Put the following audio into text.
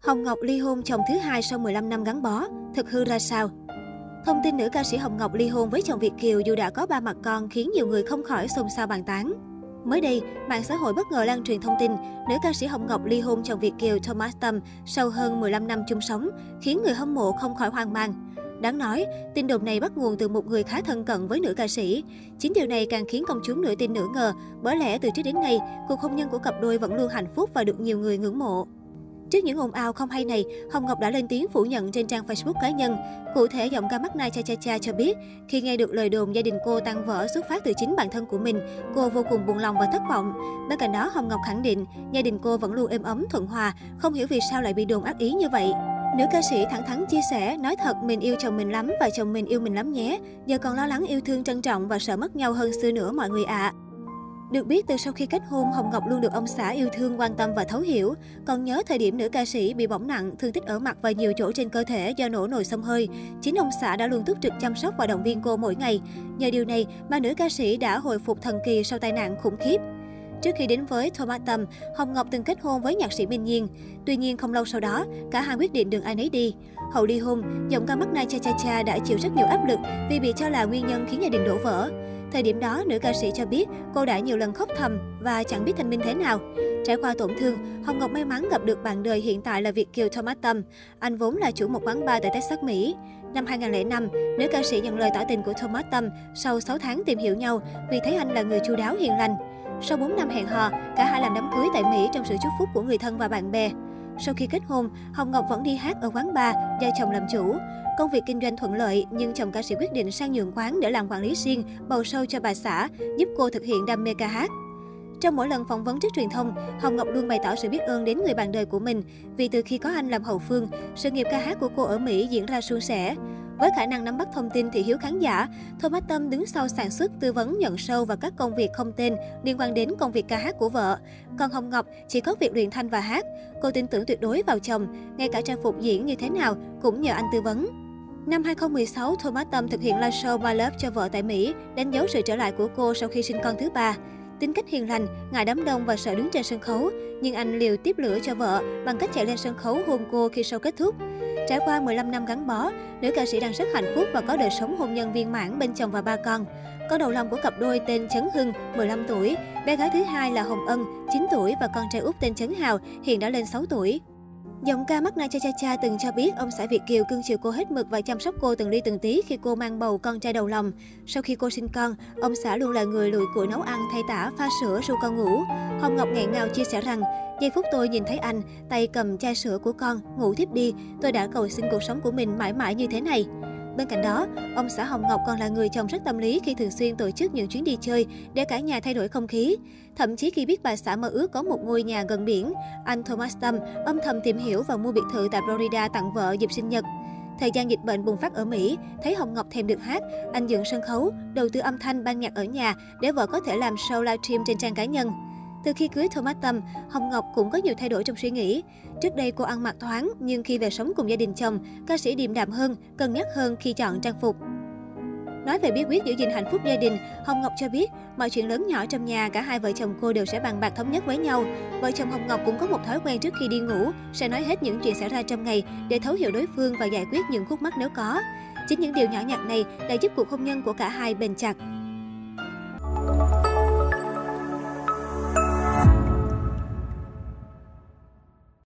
Hồng Ngọc ly hôn chồng thứ hai sau 15 năm gắn bó, thực hư ra sao? Thông tin nữ ca sĩ Hồng Ngọc ly hôn với chồng Việt Kiều dù đã có ba mặt con khiến nhiều người không khỏi xôn xao bàn tán. Mới đây, mạng xã hội bất ngờ lan truyền thông tin nữ ca sĩ Hồng Ngọc ly hôn chồng Việt Kiều Thomas Tâm sau hơn 15 năm chung sống, khiến người hâm mộ không khỏi hoang mang. Đáng nói, tin đồn này bắt nguồn từ một người khá thân cận với nữ ca sĩ. Chính điều này càng khiến công chúng nửa tin nửa ngờ, bởi lẽ từ trước đến nay, cuộc hôn nhân của cặp đôi vẫn luôn hạnh phúc và được nhiều người ngưỡng mộ. Trước những ồn ào không hay này, Hồng Ngọc đã lên tiếng phủ nhận trên trang Facebook cá nhân. Cụ thể, giọng ca mắt Nai Cha Cha Cha cho biết, khi nghe được lời đồn gia đình cô tăng vỡ xuất phát từ chính bản thân của mình, cô vô cùng buồn lòng và thất vọng. Bên cạnh đó, Hồng Ngọc khẳng định, gia đình cô vẫn luôn êm ấm, thuận hòa, không hiểu vì sao lại bị đồn ác ý như vậy. Nữ ca sĩ thẳng thắn chia sẻ, nói thật mình yêu chồng mình lắm và chồng mình yêu mình lắm nhé. Giờ còn lo lắng yêu thương trân trọng và sợ mất nhau hơn xưa nữa mọi người ạ. À. Được biết, từ sau khi kết hôn, Hồng Ngọc luôn được ông xã yêu thương, quan tâm và thấu hiểu. Còn nhớ thời điểm nữ ca sĩ bị bỏng nặng, thương tích ở mặt và nhiều chỗ trên cơ thể do nổ nồi xông hơi. Chính ông xã đã luôn túc trực chăm sóc và động viên cô mỗi ngày. Nhờ điều này mà nữ ca sĩ đã hồi phục thần kỳ sau tai nạn khủng khiếp. Trước khi đến với Thomas Tâm, Hồng Ngọc từng kết hôn với nhạc sĩ Minh Nhiên. Tuy nhiên không lâu sau đó, cả hai quyết định đường ai nấy đi. Hậu ly hôn, giọng ca mắt Nai Cha Cha Cha đã chịu rất nhiều áp lực vì bị cho là nguyên nhân khiến gia đình đổ vỡ. Thời điểm đó, nữ ca sĩ cho biết cô đã nhiều lần khóc thầm và chẳng biết thanh minh thế nào. Trải qua tổn thương, Hồng Ngọc may mắn gặp được bạn đời hiện tại là Việt Kiều Thomas Tâm. Anh vốn là chủ một quán bar tại Texas, Mỹ. Năm 2005, nữ ca sĩ nhận lời tỏ tình của Thomas Tâm sau 6 tháng tìm hiểu nhau vì thấy anh là người chu đáo hiền lành. Sau 4 năm hẹn hò, cả hai làm đám cưới tại Mỹ trong sự chúc phúc của người thân và bạn bè. Sau khi kết hôn, Hồng Ngọc vẫn đi hát ở quán bar do chồng làm chủ. Công việc kinh doanh thuận lợi, nhưng chồng ca sĩ quyết định sang nhượng quán để làm quản lý riêng, bầu sâu cho bà xã, giúp cô thực hiện đam mê ca hát. Trong mỗi lần phỏng vấn trước truyền thông, Hồng Ngọc luôn bày tỏ sự biết ơn đến người bạn đời của mình vì từ khi có anh làm hậu phương, sự nghiệp ca hát của cô ở Mỹ diễn ra suôn sẻ. Với khả năng nắm bắt thông tin thị hiếu khán giả, Thomas Tâm đứng sau sản xuất, tư vấn, nhận sâu và các công việc không tên liên quan đến công việc ca hát của vợ. Còn Hồng Ngọc chỉ có việc luyện thanh và hát. Cô tin tưởng tuyệt đối vào chồng, ngay cả trang phục diễn như thế nào cũng nhờ anh tư vấn. Năm 2016, Thomas Tâm thực hiện live show My Love cho vợ tại Mỹ, đánh dấu sự trở lại của cô sau khi sinh con thứ ba. Tính cách hiền lành, ngại đám đông và sợ đứng trên sân khấu, nhưng anh liều tiếp lửa cho vợ bằng cách chạy lên sân khấu hôn cô khi show kết thúc. Trải qua 15 năm gắn bó, nữ ca sĩ đang rất hạnh phúc và có đời sống hôn nhân viên mãn bên chồng và ba con. Con đầu lòng của cặp đôi tên Trấn Hưng, 15 tuổi, bé gái thứ hai là Hồng Ân, 9 tuổi và con trai út tên Trấn Hào, hiện đã lên 6 tuổi. Giọng ca mắt na cha cha cha từng cho biết ông xã Việt Kiều cưng chiều cô hết mực và chăm sóc cô từng ly từng tí khi cô mang bầu con trai đầu lòng. Sau khi cô sinh con, ông xã luôn là người lùi củi nấu ăn, thay tả, pha sữa, ru con ngủ. Hồng Ngọc nghẹn ngào chia sẻ rằng, giây phút tôi nhìn thấy anh, tay cầm chai sữa của con, ngủ thiếp đi, tôi đã cầu xin cuộc sống của mình mãi mãi như thế này. Bên cạnh đó, ông xã Hồng Ngọc còn là người chồng rất tâm lý khi thường xuyên tổ chức những chuyến đi chơi để cả nhà thay đổi không khí. Thậm chí khi biết bà xã mơ ước có một ngôi nhà gần biển, anh Thomas Tâm âm thầm tìm hiểu và mua biệt thự tại Florida tặng vợ dịp sinh nhật. Thời gian dịch bệnh bùng phát ở Mỹ, thấy Hồng Ngọc thèm được hát, anh dựng sân khấu, đầu tư âm thanh ban nhạc ở nhà để vợ có thể làm show livestream trên trang cá nhân. Từ khi cưới Thomas Tâm, Hồng Ngọc cũng có nhiều thay đổi trong suy nghĩ. Trước đây cô ăn mặc thoáng, nhưng khi về sống cùng gia đình chồng, ca sĩ điềm đạm hơn, cân nhắc hơn khi chọn trang phục. Nói về bí quyết giữ gìn hạnh phúc gia đình, Hồng Ngọc cho biết, mọi chuyện lớn nhỏ trong nhà, cả hai vợ chồng cô đều sẽ bàn bạc thống nhất với nhau. Vợ chồng Hồng Ngọc cũng có một thói quen trước khi đi ngủ, sẽ nói hết những chuyện xảy ra trong ngày để thấu hiểu đối phương và giải quyết những khúc mắc nếu có. Chính những điều nhỏ nhặt này đã giúp cuộc hôn nhân của cả hai bền chặt.